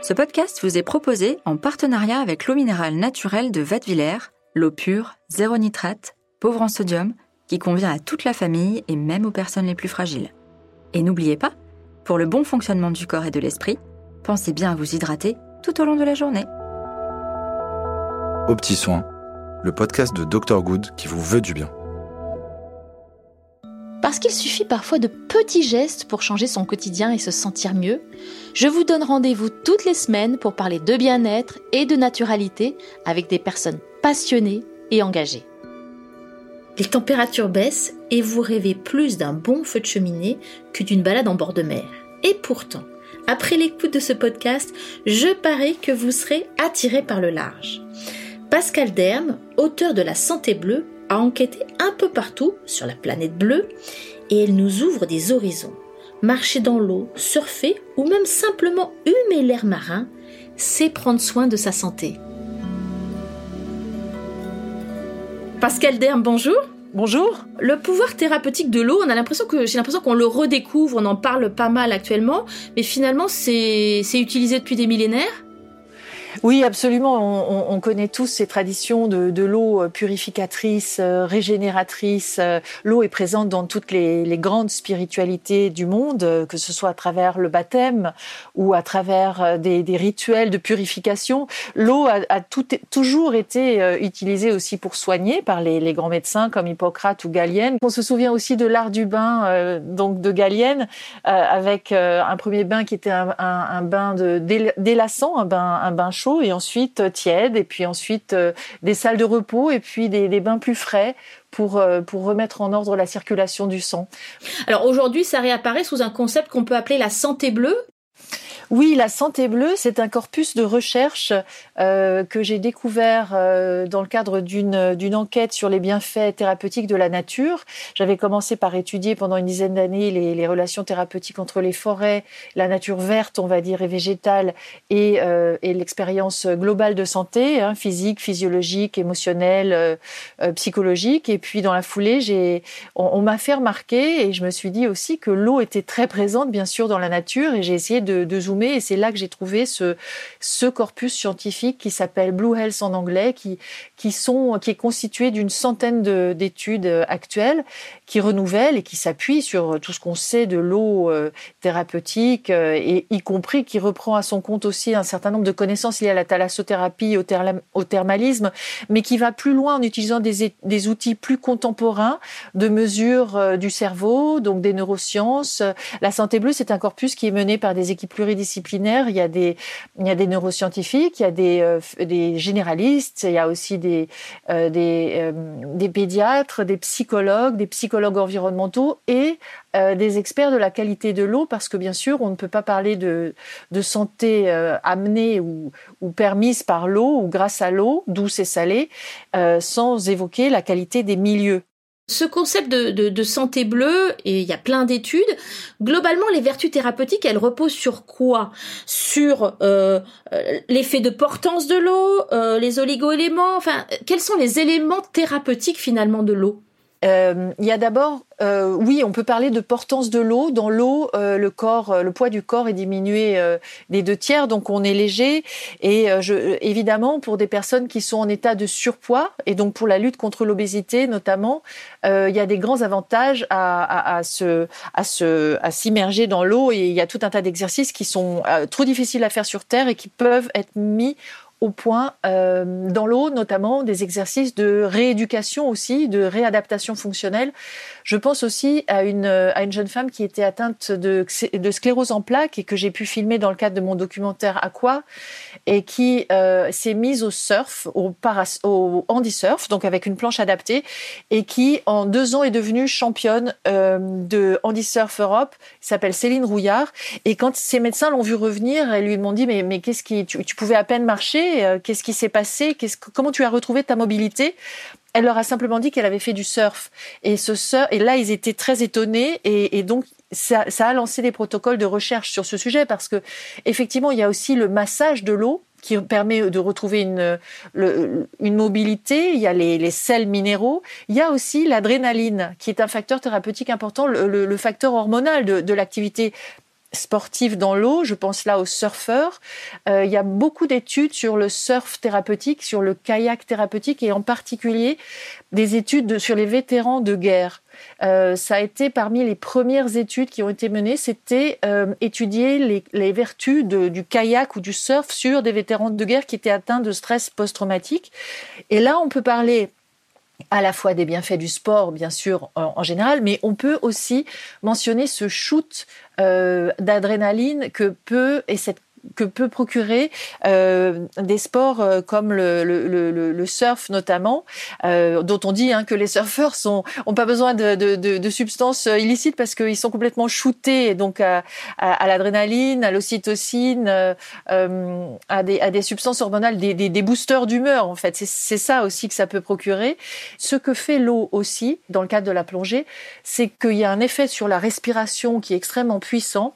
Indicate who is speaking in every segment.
Speaker 1: Ce podcast vous est proposé en partenariat avec l'eau minérale naturelle de Vatviller, l'eau pure, zéro nitrate, pauvre en sodium, qui convient à toute la famille et même aux personnes les plus fragiles. Et n'oubliez pas, pour le bon fonctionnement du corps et de l'esprit, pensez bien à vous hydrater tout au long de la journée.
Speaker 2: Au petit soin, le podcast de Dr Good qui vous veut du bien.
Speaker 3: Parce qu'il suffit parfois de petits gestes pour changer son quotidien et se sentir mieux, je vous donne rendez-vous toutes les semaines pour parler de bien-être et de naturalité avec des personnes passionnées et engagées. Les températures baissent et vous rêvez plus d'un bon feu de cheminée que d'une balade en bord de mer. Et pourtant, après l'écoute de ce podcast, je parie que vous serez attiré par le large. Pascal Derme, auteur de La Santé Bleue, a enquêté un peu partout sur la planète bleue et elle nous ouvre des horizons. Marcher dans l'eau, surfer ou même simplement humer l'air marin, c'est prendre soin de sa santé. Pascal Derme, bonjour.
Speaker 4: Bonjour.
Speaker 3: Le pouvoir thérapeutique de l'eau, on a l'impression que j'ai l'impression qu'on le redécouvre, on en parle pas mal actuellement, mais finalement c'est utilisé depuis des millénaires.
Speaker 4: Oui, absolument. On, connaît tous ces traditions de, l'eau euh, purificatrice, euh, régénératrice. Euh, l'eau est présente dans toutes les, grandes spiritualités du monde, que ce soit à travers le baptême ou à travers des, rituels de purification. L'eau a, toujours été utilisée aussi pour soigner par les, grands médecins comme Hippocrate ou Galienne. On se souvient aussi de l'art du bain, donc de Galienne, avec un premier bain qui était un, bain de délassant, un bain, un bain chaud et ensuite euh, tiède et puis ensuite euh, des salles de repos et puis des, bains plus frais pour, euh, pour remettre en ordre la circulation du sang.
Speaker 3: Alors aujourd'hui, ça réapparaît sous un concept qu'on peut appeler la santé bleue.
Speaker 4: Oui, la santé bleue, c'est un corpus de recherche euh, que j'ai découvert euh, dans le cadre d'une enquête sur les bienfaits thérapeutiques de la nature. J'avais commencé par étudier pendant une dizaine d'années les, relations thérapeutiques entre les forêts, la nature verte, on va dire, et végétale, et, euh, l'expérience globale de santé, hein, physique, physiologique, émotionnelle, psychologique. Et puis dans la foulée, on, m'a fait remarquer et je me suis dit aussi que l'eau était très présente, bien sûr, dans la nature, et j'ai essayé de zoomer et c'est là que j'ai trouvé ce, corpus scientifique qui s'appelle Blue Health en anglais, qui, est constitué d'une centaine d'études actuelles qui renouvellent et qui s'appuient sur tout ce qu'on sait de l'eau euh, thérapeutique euh, y compris qui reprend à son compte aussi un certain nombre de connaissances liées à la thalassothérapie, au, thermalisme, mais qui va plus loin en utilisant des, des outils plus contemporains de mesure euh, du cerveau, donc des neurosciences. La santé bleue, c'est un corpus qui est mené par des équipes pluridisciplinaires il y a des, il y a des neuroscientifiques, il y a des, euh, des généralistes, il y a aussi des, euh, des, euh, des, pédiatres, des psychologues, des psychologues environnementaux et des experts de la qualité de l'eau, parce que bien sûr, on ne peut pas parler de, de santé amenée ou, ou permise par l'eau ou grâce à l'eau, douce et salée, sans évoquer la qualité des milieux.
Speaker 3: Ce concept de, santé bleue, et il y a plein d'études, globalement les vertus thérapeutiques, elles reposent sur quoi? Sur euh, euh, l'effet de portance de l'eau, euh, les oligo-éléments, enfin, quels sont les éléments thérapeutiques finalement de l'eau?
Speaker 4: Euh, il y a d'abord, euh, oui, on peut parler de portance de l'eau. Dans l'eau, euh, le poids du corps est diminué des deux tiers, donc on est léger. Et évidemment, pour des personnes qui sont en état de surpoids et donc pour la lutte contre l'obésité notamment, il y a des grands avantages à s'immerger dans l'eau. Et il y a tout un tas d'exercices qui sont trop difficiles à faire sur terre et qui peuvent être mis au point, euh, dans l'eau notamment, des exercices de rééducation aussi, de réadaptation fonctionnelle. Je pense aussi à une, à une jeune femme qui était atteinte de, sclérose en plaques et que j'ai pu filmer dans le cadre de mon documentaire Aqua et qui euh, s'est mise au surf, au, paras, au handi-surf, donc avec une planche adaptée, et qui en deux ans est devenue championne euh, de handi-surf Europe. s'appelle Céline Rouillard. Et quand ses médecins l'ont vu revenir, elles lui ont dit mais, qu'est-ce qui tu, tu pouvais à peine marcher euh, qu'est-ce qui s'est passé, comment tu as retrouvé ta mobilité? Elle leur a simplement dit qu'elle avait fait du surf. Et là, ils étaient très étonnés. Et, donc, ça, a lancé des protocoles de recherche sur ce sujet parce que, effectivement, il y a aussi le massage de l'eau qui permet de retrouver une, une mobilité. Il y a les, sels minéraux. Il y a aussi l'adrénaline, qui est un facteur thérapeutique important, le, facteur hormonal de l'activité sportifs dans l'eau, je pense là aux surfeurs. il y a beaucoup d'études sur le surf thérapeutique, sur le kayak thérapeutique et en particulier des études sur les vétérans de guerre. Euh, ça a été parmi les premières études qui ont été menées, c'était euh, étudier les, vertus du kayak ou du surf sur des vétérans de guerre qui étaient atteints de stress post-traumatique. Et là, on peut parler à la fois des bienfaits du sport, bien sûr, en, général, mais on peut aussi mentionner ce shoot euh, d'adrénaline que peut et cette que peut procurer euh, des sports euh, comme le, le, le, le surf notamment, euh, dont on dit hein, que les surfeurs sont ont pas besoin de, de, de, de substances illicites parce qu'ils sont complètement shootés donc à, à, l'adrénaline, à l'ocytocine, euh, à, des, à des substances hormonales, des, des, des boosters d'humeur en fait. C'est ça aussi que ça peut procurer. Ce que fait l'eau aussi dans le cadre de la plongée, c'est qu'il y a un effet sur la respiration qui est extrêmement puissant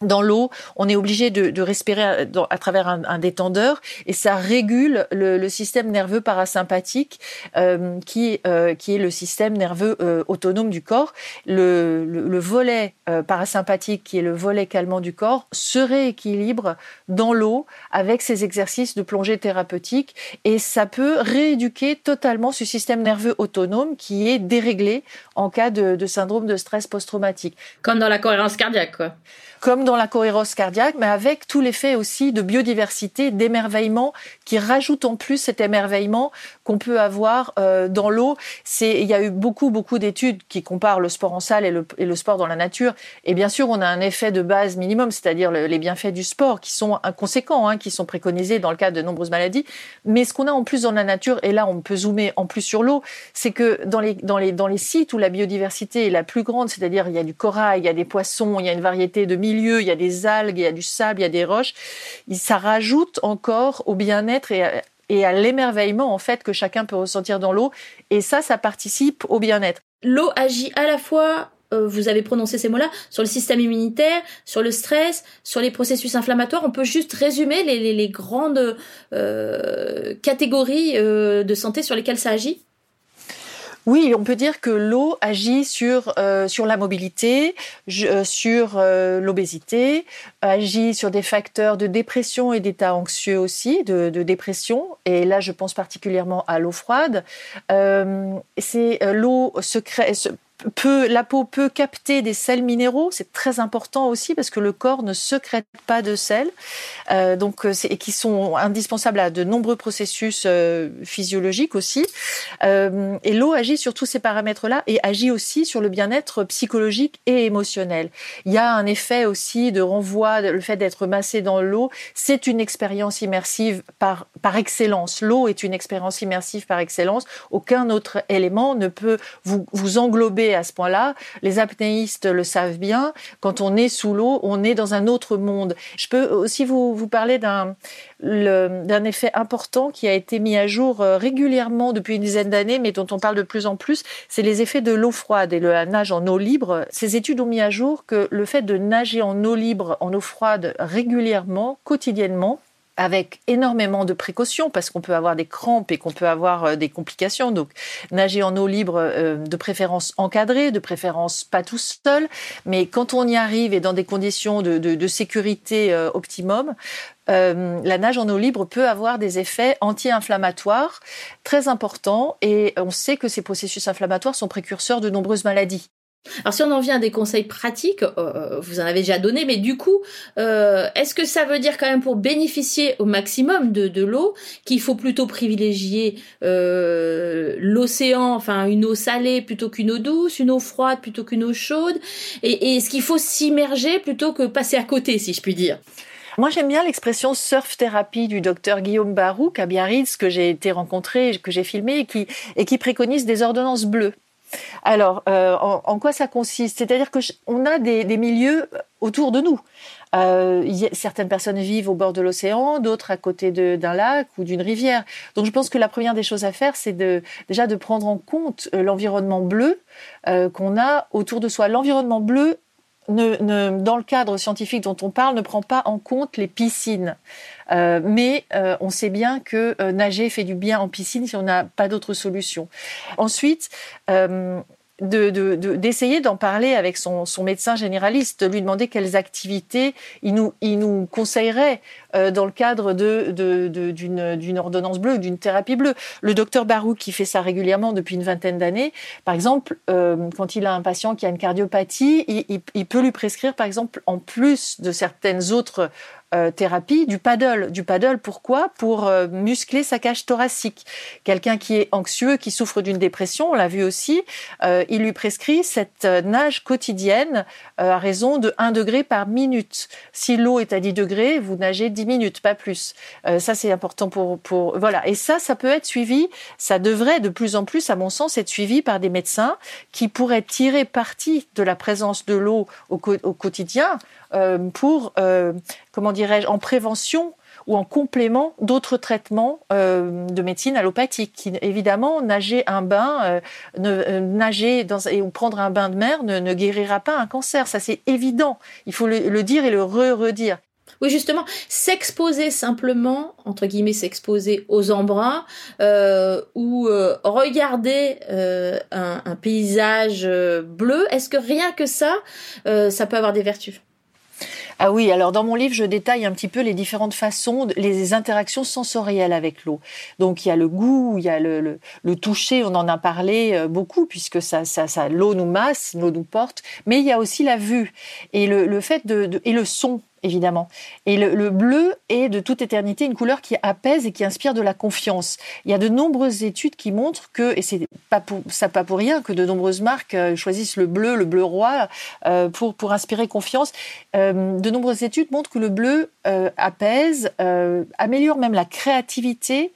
Speaker 4: dans l'eau, on est obligé de, respirer à, travers un, détendeur et ça régule le, système nerveux parasympathique euh, qui, euh, qui est le système nerveux euh, autonome du corps. Le, le volet parasympathique, qui est le volet calmant du corps, se rééquilibre dans l'eau avec ces exercices de plongée thérapeutique et ça peut rééduquer totalement ce système nerveux autonome qui est déréglé en cas de, de syndrome de stress post-traumatique.
Speaker 3: Comme dans la cohérence cardiaque, quoi
Speaker 4: comme dans la cohérence cardiaque, mais avec tout l'effet aussi de biodiversité, d'émerveillement, qui rajoute en plus cet émerveillement qu'on peut avoir euh, dans l'eau. C'est, il y a eu beaucoup, beaucoup d'études qui comparent le sport en salle et le, sport dans la nature. Et bien sûr, on a un effet de base minimum, c'est-à-dire les bienfaits du sport, qui sont inconséquents, hein, qui sont préconisés dans le cadre de nombreuses maladies. Mais ce qu'on a en plus dans la nature, et là on peut zoomer en plus sur l'eau, c'est que dans les, dans les, dans les sites où la biodiversité est la plus grande, c'est-à-dire il y a du corail, il y a des poissons, il y a une variété de il y a des algues, il y a du sable, il y a des roches. Ça rajoute encore au bien-être et à, l'émerveillement en fait que chacun peut ressentir dans l'eau. Et ça, ça participe au bien-être.
Speaker 3: L'eau agit à la fois euh, vous avez prononcé ces mots-là, sur le système immunitaire, sur le stress, sur les processus inflammatoires. On peut juste résumer les, grandes euh, catégories euh, de santé sur lesquelles ça agit?
Speaker 4: Oui, on peut dire que l'eau agit sur euh, sur la mobilité, euh, sur euh, l'obésité, agit sur des facteurs de dépression et d'état anxieux aussi, de, dépression. Et là, je pense particulièrement à l'eau froide. c'est l'eau se crée, la peau peut capter des sels minéraux, c'est très important aussi parce que le corps ne secrète pas de sels, euh, donc euh, et qui sont indispensables à de nombreux processus euh, physiologiques aussi. et l'eau agit sur tous ces paramètres-là et agit aussi sur le bien-être psychologique et émotionnel. Il y a un effet aussi de renvoi, le fait d'être massé dans l'eau, c'est une expérience immersive par par excellence. L'eau est une expérience immersive par excellence. Aucun autre élément ne peut vous vous englober à ce point-là. Les apnéistes le savent bien. Quand on est sous l'eau, on est dans un autre monde. Je peux aussi vous, parler d'un d'un effet important qui a été mis à jour euh, régulièrement depuis une dizaine d'années, mais dont on parle de plus en plus, c'est les effets de l'eau froide et le nage en eau libre. Ces études ont mis à jour que le fait de nager en eau libre, en eau froide régulièrement, quotidiennement, avec énormément de précautions parce qu'on peut avoir des crampes et qu'on peut avoir euh, des complications. Donc, nager en eau libre, euh, de préférence encadrée, de préférence pas tout seul, mais quand on y arrive et dans des conditions de, de, sécurité euh, optimum, la nage en eau libre peut avoir des effets anti-inflammatoires très importants et on sait que ces processus inflammatoires sont précurseurs de nombreuses maladies.
Speaker 3: Alors si on en vient à des conseils pratiques, euh, euh, vous en avez déjà donné, mais du coup, euh, est-ce que ça veut dire quand même pour bénéficier au maximum de, de l'eau qu'il faut plutôt privilégier l'océan, enfin une eau salée plutôt qu'une eau douce, une eau froide plutôt qu'une eau chaude, et, est-ce qu'il faut s'immerger plutôt que passer à côté, si je puis dire?
Speaker 4: Moi, j'aime bien l'expression surf thérapie du docteur Guillaume Barouk à Biarritz, que j'ai été rencontré, que j'ai filmé, et qui, et qui préconise des ordonnances bleues. Alors, euh, en, quoi ça consiste? C'est-à-dire que on a des, milieux autour de nous. Euh, certaines personnes vivent au bord de l'océan, d'autres à côté d'un lac ou d'une rivière. Donc, je pense que la première des choses à faire, c'est de, déjà de prendre en compte euh, l'environnement bleu qu'on a autour de soi. L'environnement bleu ne, dans le cadre scientifique dont on parle, ne prend pas en compte les piscines. Euh, mais euh, on sait bien que euh, nager fait du bien en piscine si on n'a pas d'autre solution. Ensuite, d'essayer d'en parler avec son, médecin généraliste, de lui demander quelles activités il nous, il nous conseillerait euh, dans le cadre d'une de, ordonnance bleue d'une thérapie bleue. Le docteur Barou, qui fait ça régulièrement depuis une vingtaine d'années, par exemple, euh, quand il a un patient qui a une cardiopathie, il, il, peut lui prescrire, par exemple, en plus de certaines autres euh, thérapie du paddle. Du paddle, pourquoi? Pour euh, muscler sa cage thoracique. Quelqu'un qui est anxieux, qui souffre d'une dépression, on l'a vu aussi, euh, il lui prescrit cette nage quotidienne à raison de 1 degré par minute. Si l'eau est à 10 degrés, vous nagez 10 minutes, pas plus. ça, c'est important pour, pour... Voilà. Et ça, ça peut être suivi, ça devrait de plus en plus, à mon sens, être suivi par des médecins qui pourraient tirer parti de la présence de l'eau au, quotidien pour, comment dirais-je, en prévention ou en complément d'autres traitements euh, de médecine allopathique. Qui, évidemment, nager un bain, nager dans, et, ou prendre un bain de mer ne, guérira pas un cancer. Ça, c'est évident. Il faut le, dire et le re-redire.
Speaker 3: Oui, justement, s'exposer simplement, entre guillemets, s'exposer aux embruns ou regarder un, paysage bleu, est-ce que rien que ça, ça peut avoir des vertus?
Speaker 4: Ah oui, alors dans mon livre, je détaille un petit peu les différentes façons, les interactions sensorielles avec l'eau. Donc il y a le goût, il y a le, le, toucher, on en a parlé euh, beaucoup puisque ça, ça, ça l'eau nous masse, l'eau nous porte, mais il y a aussi la vue et le, le fait de, de, et le son évidemment. Et le, bleu est de toute éternité une couleur qui apaise et qui inspire de la confiance. Il y a de nombreuses études qui montrent que, et c'est pas pour, ça pas pour rien que de nombreuses marques euh, choisissent le bleu, le bleu roi, euh, pour, pour inspirer confiance. Euh, de nombreuses études montrent que le bleu apaise, améliore même la créativité,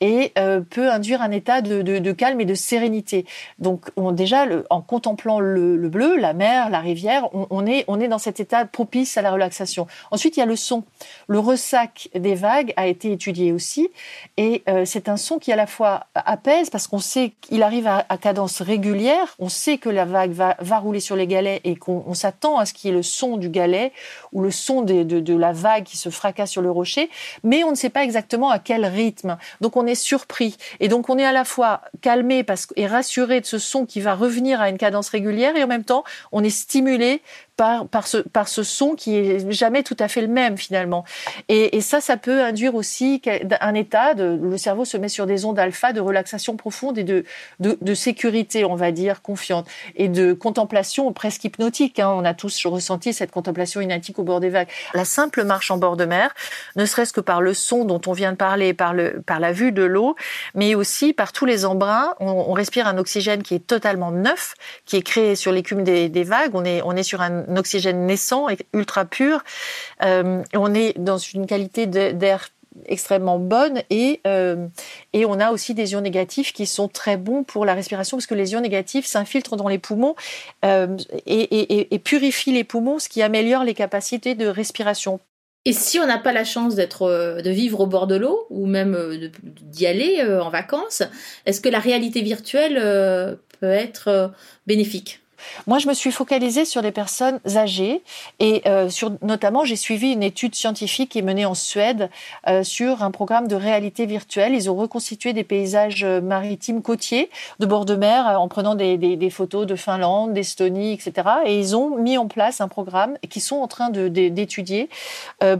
Speaker 4: et euh, peut induire un état de, de, de, calme et de sérénité. Donc on, déjà, le, en contemplant le, le, bleu, la mer, la rivière, on, on, est, on est dans cet état propice à la relaxation. Ensuite, il y a le son. Le ressac des vagues a été étudié aussi, et euh, c'est un son qui à la fois apaise parce qu'on sait qu'il arrive à, à, cadence régulière, on sait que la vague va, va rouler sur les galets et qu'on s'attend à ce qu'il y ait le son du galet ou le son de, de, la vague qui se fracasse sur le rocher, mais on ne sait pas exactement à quel rythme. Donc on est surpris. Et donc on est à la fois calmé parce, et rassuré de ce son qui va revenir à une cadence régulière et en même temps on est stimulé par, par, ce, par ce son qui est jamais tout à fait le même finalement. Et, et ça, ça peut induire aussi un état, de, le cerveau se met sur des ondes alpha de relaxation profonde et de, de, sécurité, on va dire, confiante, et de contemplation presque hypnotique. Hein. On a tous ressenti cette contemplation inatique au bord des vagues. La simple marche en bord de mer, ne serait-ce que par le son dont on vient de parler, par, le, par la vue de l'eau, mais aussi par tous les embruns, on, respire un oxygène qui est totalement neuf, qui est créé sur l'écume des, des vagues. On est, on est sur un oxygène naissant et ultra pur. Euh, on est dans une qualité d'air extrêmement bonne et euh, et on a aussi des ions négatifs qui sont très bons pour la respiration parce que les ions négatifs s'infiltrent dans les poumons euh, et, et, et, purifient les poumons, ce qui améliore les capacités de respiration.
Speaker 3: Et si on n'a pas la chance d'être, de vivre au bord de l'eau ou même d'y aller en vacances, est-ce que la réalité virtuelle peut être bénéfique?
Speaker 4: Moi, je me suis focalisée sur les personnes âgées et euh, notamment, j'ai suivi une étude scientifique qui est menée en Suède euh, sur un programme de réalité virtuelle. Ils ont reconstitué des paysages euh, maritimes côtiers de bord de mer en prenant des, photos de Finlande, d'Estonie, etc. Et ils ont mis en place un programme qui sont en train d'étudier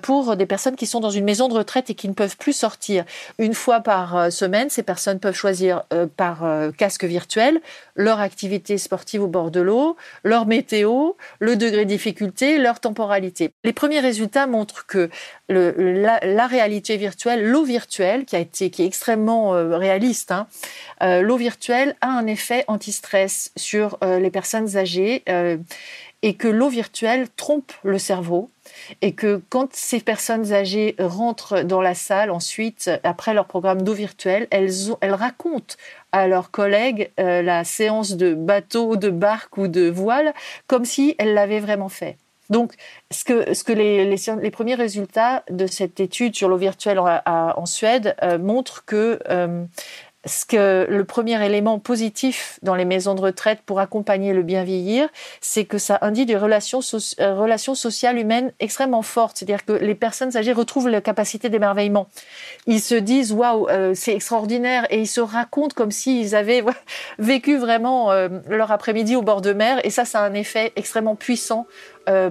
Speaker 4: pour des personnes qui sont dans une maison de retraite et qui ne peuvent plus sortir. Une fois par semaine, ces personnes peuvent choisir par casque virtuel leur activité sportive au bord de l'eau, leur météo, le degré de difficulté, leur temporalité. Les premiers résultats montrent que la, réalité virtuelle, l'eau virtuelle, qui a été qui est extrêmement euh, réaliste, hein, euh, l'eau virtuelle a un effet anti-stress sur euh, les personnes âgées et que l'eau virtuelle trompe le cerveau et que quand ces personnes âgées rentrent dans la salle ensuite, après leur programme d'eau virtuelle, elles, elles racontent à leurs collègues euh, la séance de bateau, de barque ou de voile comme si elles l'avaient vraiment fait. Donc, ce que, ce que les, les, premiers résultats de cette étude sur l'eau virtuelle en, en Suède euh, montrent que euh, ce que le premier élément positif dans les maisons de retraite pour accompagner le bien vieillir, c'est que ça indique des relations, euh, relations sociales humaines extrêmement fortes. C'est-à-dire que les personnes âgées retrouvent la capacité d'émerveillement. Ils se disent waouh, euh, c'est extraordinaire et ils se racontent comme s'ils avaient vécu vraiment euh, leur après-midi au bord de mer. Et ça, ça a un effet extrêmement puissant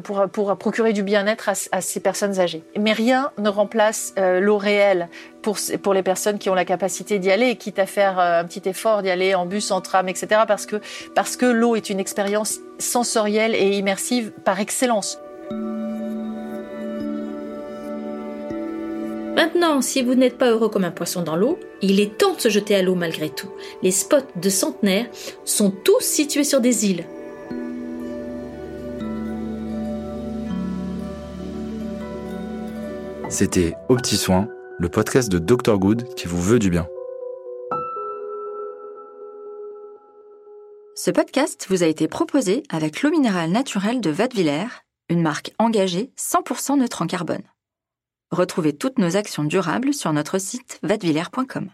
Speaker 4: pour, procurer du bien-être à, ces personnes âgées. Mais rien ne remplace l'eau réelle pour, pour les personnes qui ont la capacité d'y aller, quitte à faire euh, un petit effort d'y aller en bus, en tram, etc. Parce que, parce que l'eau est une expérience sensorielle et immersive par excellence.
Speaker 3: Maintenant, si vous n'êtes pas heureux comme un poisson dans l'eau, il est temps de se jeter à l'eau malgré tout. Les spots de centenaires sont tous situés sur des îles,
Speaker 2: C'était Au Petit Soin, le podcast de Dr Good qui vous veut du bien.
Speaker 1: Ce podcast vous a été proposé avec l'eau minérale naturelle de Vadevillers, une marque engagée 100% neutre en carbone. Retrouvez toutes nos actions durables sur notre site vadevillers.com.